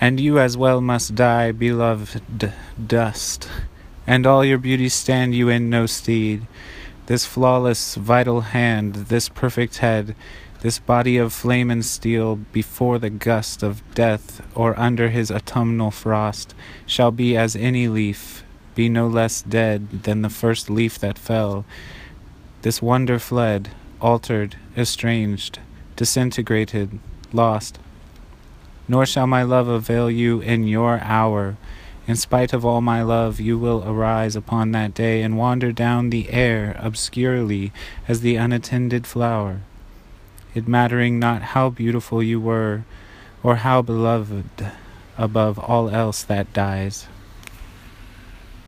And you as well must die, beloved dust, and all your beauty stand you in no stead. This flawless, vital hand, this perfect head, this body of flame and steel, before the gust of death or under his autumnal frost, shall be as any leaf, be no less dead than the first leaf that fell. This wonder fled, altered, estranged, disintegrated, lost. Nor shall my love avail you in your hour. In spite of all my love, you will arise upon that day and wander down the air obscurely as the unattended flower. It mattering not how beautiful you were, or how beloved above all else that dies.